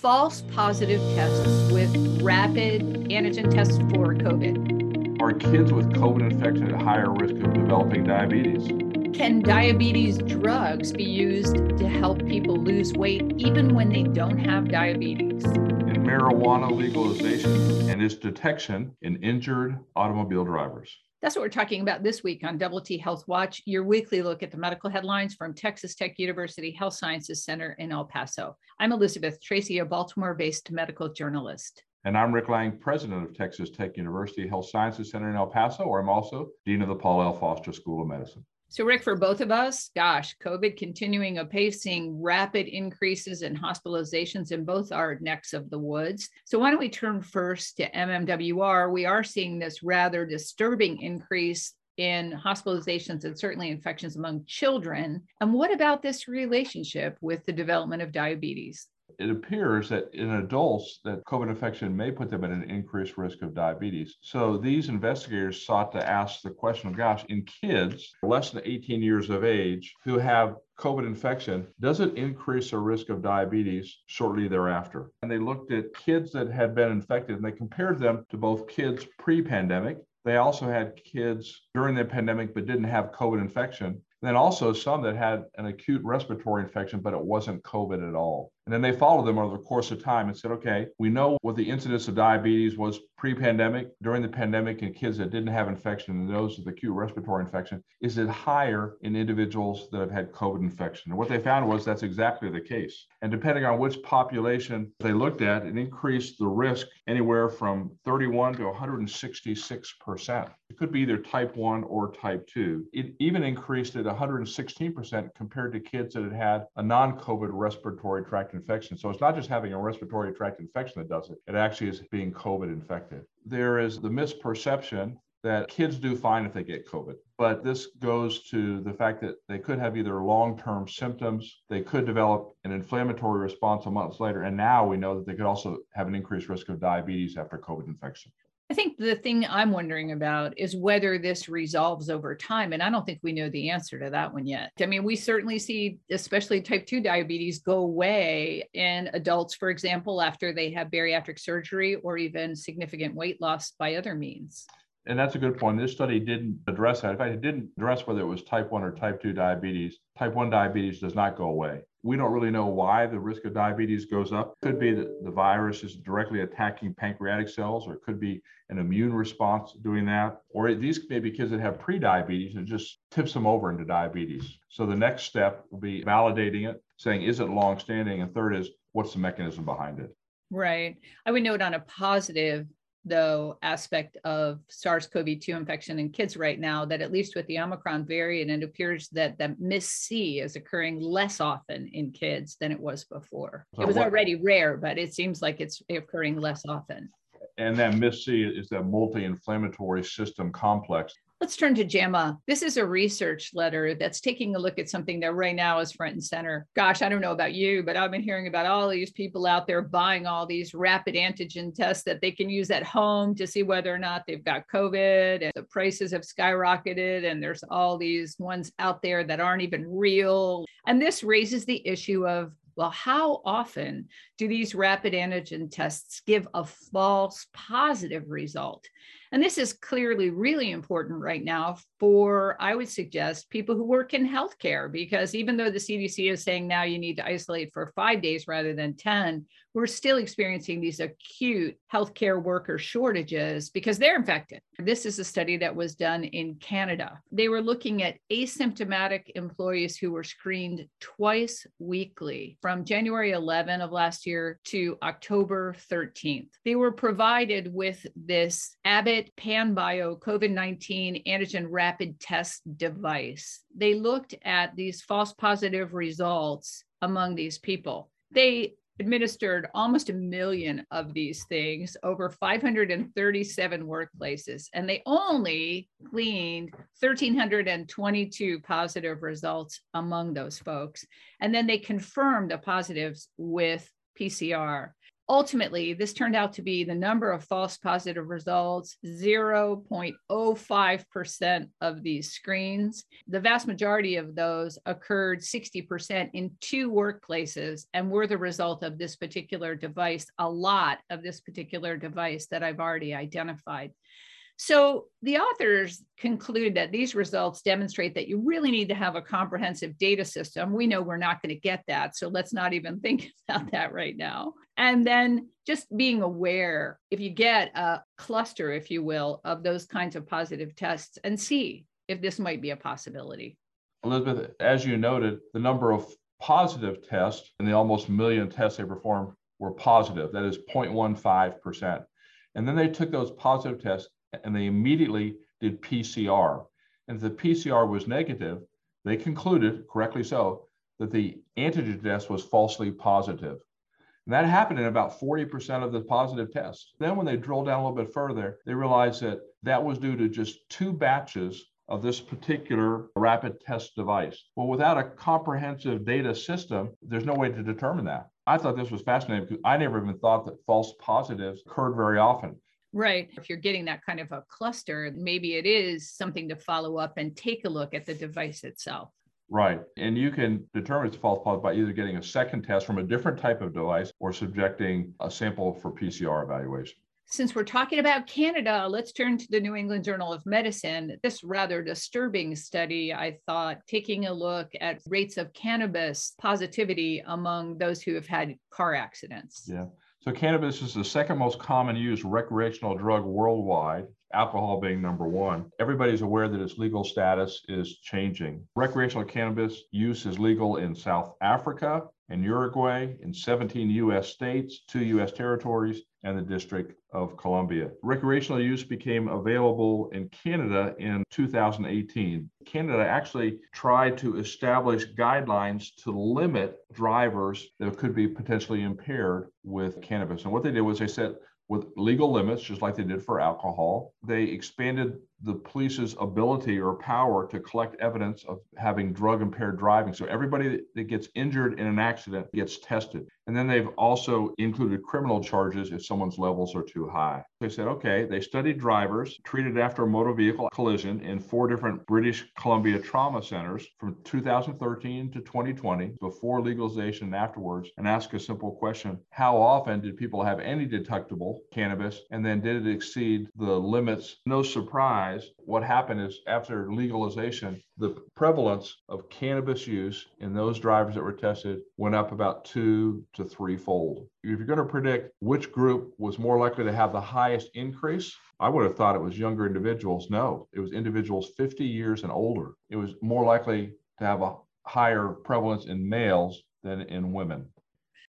false positive tests with rapid antigen tests for COVID. Are kids with COVID infection at higher risk of developing diabetes? Can diabetes drugs be used to help people lose weight even when they don't have diabetes? In marijuana legalization and its detection in injured automobile drivers. That's what we're talking about this week on Double T Health Watch, your weekly look at the medical headlines from Texas Tech University Health Sciences Center in El Paso. I'm Elizabeth Tracy, a Baltimore based medical journalist. And I'm Rick Lange, president of Texas Tech University Health Sciences Center in El Paso, where I'm also dean of the Paul L. Foster School of Medicine. So, Rick, for both of us, gosh, COVID continuing apace, seeing rapid increases in hospitalizations in both our necks of the woods. So, why don't we turn first to MMWR? We are seeing this rather disturbing increase in hospitalizations and certainly infections among children. And what about this relationship with the development of diabetes? It appears that in adults that COVID infection may put them at an increased risk of diabetes. So these investigators sought to ask the question of gosh, in kids less than 18 years of age who have COVID infection, does it increase their risk of diabetes shortly thereafter? And they looked at kids that had been infected and they compared them to both kids pre-pandemic they also had kids during the pandemic but didn't have COVID infection then also some that had an acute respiratory infection, but it wasn't COVID at all. And then they followed them over the course of time and said, okay, we know what the incidence of diabetes was pre pandemic, during the pandemic, in kids that didn't have infection, and those with acute respiratory infection. Is it higher in individuals that have had COVID infection? And what they found was that's exactly the case. And depending on which population they looked at, it increased the risk anywhere from 31 to 166%. It could be either type 1 or type 2. It even increased at 116% compared to kids that had had a non COVID respiratory tract infection. So it's not just having a respiratory tract infection that does it, it actually is being COVID infected. There is the misperception that kids do fine if they get COVID. But this goes to the fact that they could have either long term symptoms, they could develop an inflammatory response a month later. And now we know that they could also have an increased risk of diabetes after COVID infection. I think the thing I'm wondering about is whether this resolves over time. And I don't think we know the answer to that one yet. I mean, we certainly see, especially type 2 diabetes, go away in adults, for example, after they have bariatric surgery or even significant weight loss by other means. And that's a good point. This study didn't address that. In fact, it didn't address whether it was type 1 or type 2 diabetes. Type 1 diabetes does not go away. We don't really know why the risk of diabetes goes up. It could be that the virus is directly attacking pancreatic cells, or it could be an immune response doing that. Or these may be kids that have pre-diabetes and just tips them over into diabetes. So the next step will be validating it, saying, is it long-standing? And third is, what's the mechanism behind it? Right. I would note on a positive though aspect of SARS-CoV-2 infection in kids right now that at least with the Omicron variant, it appears that the MIS-C is occurring less often in kids than it was before. So it was what, already rare, but it seems like it's occurring less often. And that MIS-C is that multi-inflammatory system complex Let's turn to JAMA. This is a research letter that's taking a look at something that right now is front and center. Gosh, I don't know about you, but I've been hearing about all these people out there buying all these rapid antigen tests that they can use at home to see whether or not they've got COVID. And the prices have skyrocketed, and there's all these ones out there that aren't even real. And this raises the issue of well, how often do these rapid antigen tests give a false positive result? And this is clearly really important right now for, I would suggest, people who work in healthcare, because even though the CDC is saying now you need to isolate for five days rather than 10, we're still experiencing these acute healthcare worker shortages because they're infected. This is a study that was done in Canada. They were looking at asymptomatic employees who were screened twice weekly from January 11 of last year to October 13th. They were provided with this Abbott PanBio COVID 19 antigen rapid test device. They looked at these false positive results among these people. They administered almost a million of these things over 537 workplaces, and they only gleaned 1,322 positive results among those folks. And then they confirmed the positives with PCR. Ultimately, this turned out to be the number of false positive results 0.05% of these screens. The vast majority of those occurred 60% in two workplaces and were the result of this particular device, a lot of this particular device that I've already identified. So the authors conclude that these results demonstrate that you really need to have a comprehensive data system. We know we're not going to get that. So let's not even think about that right now. And then just being aware if you get a cluster, if you will, of those kinds of positive tests and see if this might be a possibility. Elizabeth, as you noted, the number of positive tests and the almost million tests they performed were positive. That is 0.15%. And then they took those positive tests and they immediately did PCR. And if the PCR was negative, they concluded, correctly so, that the antigen test was falsely positive. And that happened in about 40% of the positive tests. Then, when they drilled down a little bit further, they realized that that was due to just two batches of this particular rapid test device. Well, without a comprehensive data system, there's no way to determine that. I thought this was fascinating because I never even thought that false positives occurred very often. Right. If you're getting that kind of a cluster, maybe it is something to follow up and take a look at the device itself. Right. And you can determine it's false positive by either getting a second test from a different type of device or subjecting a sample for PCR evaluation. Since we're talking about Canada, let's turn to the New England Journal of Medicine. This rather disturbing study, I thought, taking a look at rates of cannabis positivity among those who have had car accidents. Yeah. So cannabis is the second most common used recreational drug worldwide, alcohol being number one. Everybody's aware that its legal status is changing. Recreational cannabis use is legal in South Africa and Uruguay, in 17 US states, two US territories, and the District of Columbia. Recreational use became available in Canada in 2018. Canada actually tried to establish guidelines to limit drivers that could be potentially impaired with cannabis. And what they did was they said, with legal limits, just like they did for alcohol. They expanded the police's ability or power to collect evidence of having drug impaired driving. So everybody that gets injured in an accident gets tested. And then they've also included criminal charges if someone's levels are too high. They said, okay, they studied drivers treated after a motor vehicle collision in four different British Columbia trauma centers from 2013 to 2020, before legalization and afterwards, and asked a simple question How often did people have any detectable cannabis? And then did it exceed the limits? No surprise, what happened is after legalization, the prevalence of cannabis use in those drivers that were tested went up about two to threefold. If you're going to predict which group was more likely to have the highest increase, I would have thought it was younger individuals. No, it was individuals 50 years and older. It was more likely to have a higher prevalence in males than in women.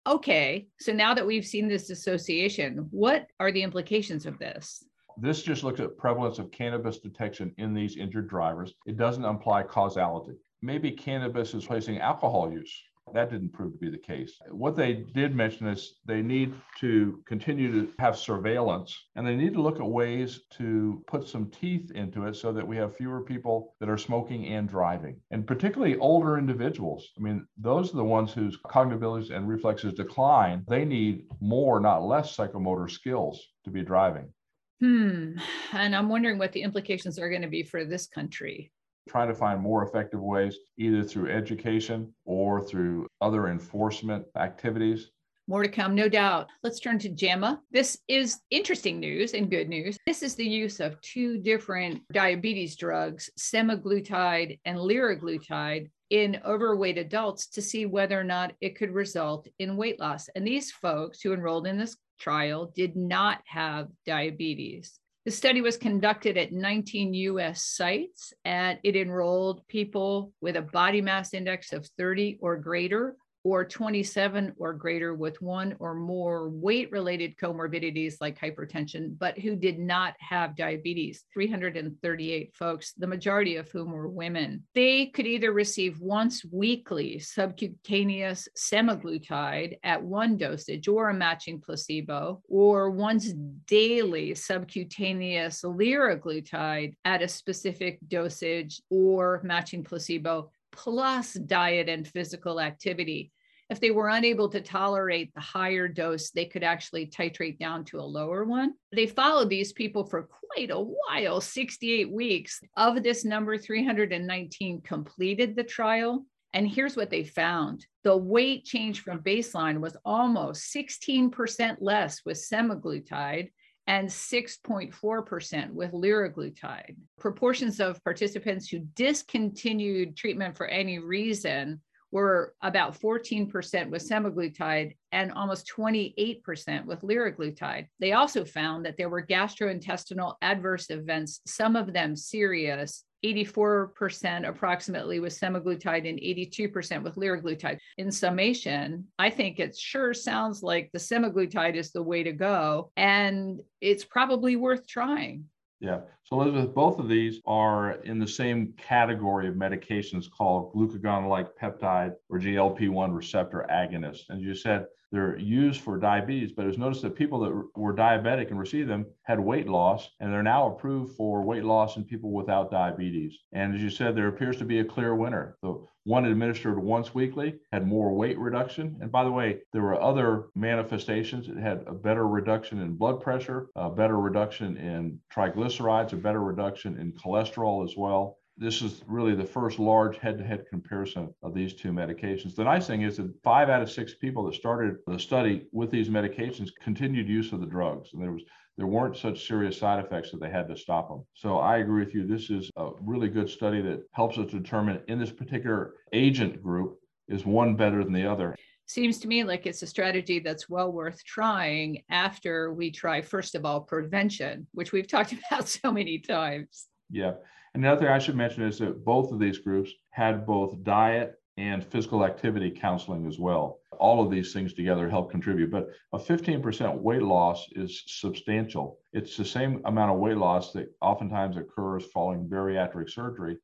Okay, so now that we've seen this association, what are the implications of this? This just looks at prevalence of cannabis detection in these injured drivers. It doesn't imply causality. Maybe cannabis is placing alcohol use. That didn't prove to be the case. What they did mention is they need to continue to have surveillance and they need to look at ways to put some teeth into it so that we have fewer people that are smoking and driving, and particularly older individuals. I mean, those are the ones whose cognitive abilities and reflexes decline. They need more, not less, psychomotor skills to be driving. Hmm. And I'm wondering what the implications are going to be for this country trying to find more effective ways, either through education or through other enforcement activities. More to come, no doubt. Let's turn to JAMA. This is interesting news and good news. This is the use of two different diabetes drugs, semaglutide and liraglutide, in overweight adults to see whether or not it could result in weight loss. And these folks who enrolled in this trial did not have diabetes. The study was conducted at 19 US sites and it enrolled people with a body mass index of 30 or greater or 27 or greater with one or more weight related comorbidities like hypertension, but who did not have diabetes 338 folks, the majority of whom were women. They could either receive once weekly subcutaneous semaglutide at one dosage or a matching placebo, or once daily subcutaneous liraglutide at a specific dosage or matching placebo plus diet and physical activity. If they were unable to tolerate the higher dose, they could actually titrate down to a lower one. They followed these people for quite a while 68 weeks. Of this number, 319 completed the trial. And here's what they found the weight change from baseline was almost 16% less with semaglutide and 6.4% with liraglutide. Proportions of participants who discontinued treatment for any reason were about 14% with semaglutide and almost 28% with liraglutide. They also found that there were gastrointestinal adverse events, some of them serious, 84% approximately with semaglutide and 82% with liraglutide. In summation, I think it sure sounds like the semaglutide is the way to go, and it's probably worth trying. Yeah. So, Elizabeth, both of these are in the same category of medications called glucagon like peptide or GLP 1 receptor agonists. And you said they're used for diabetes, but it's noticed that people that were diabetic and received them had weight loss, and they're now approved for weight loss in people without diabetes. And as you said, there appears to be a clear winner. The one administered once weekly had more weight reduction. And by the way, there were other manifestations. It had a better reduction in blood pressure, a better reduction in triglycerides, a better reduction in cholesterol as well this is really the first large head-to-head comparison of these two medications. The nice thing is that five out of six people that started the study with these medications continued use of the drugs, and there was there weren't such serious side effects that they had to stop them. So I agree with you. This is a really good study that helps us determine in this particular agent group is one better than the other seems to me like it's a strategy that's well worth trying after we try, first of all, prevention, which we've talked about so many times. Yeah. And the other thing I should mention is that both of these groups had both diet and physical activity counseling as well. All of these things together help contribute, but a 15% weight loss is substantial. It's the same amount of weight loss that oftentimes occurs following bariatric surgery.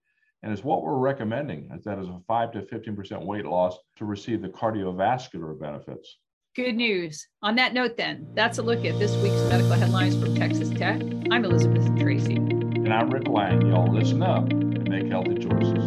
And it's what we're recommending is that is a 5 to 15% weight loss to receive the cardiovascular benefits. Good news. On that note, then, that's a look at this week's medical headlines from Texas Tech. I'm Elizabeth Tracy. And I'm Rick Lange. Y'all listen up and make healthy choices.